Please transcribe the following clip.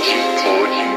Toji, Toji.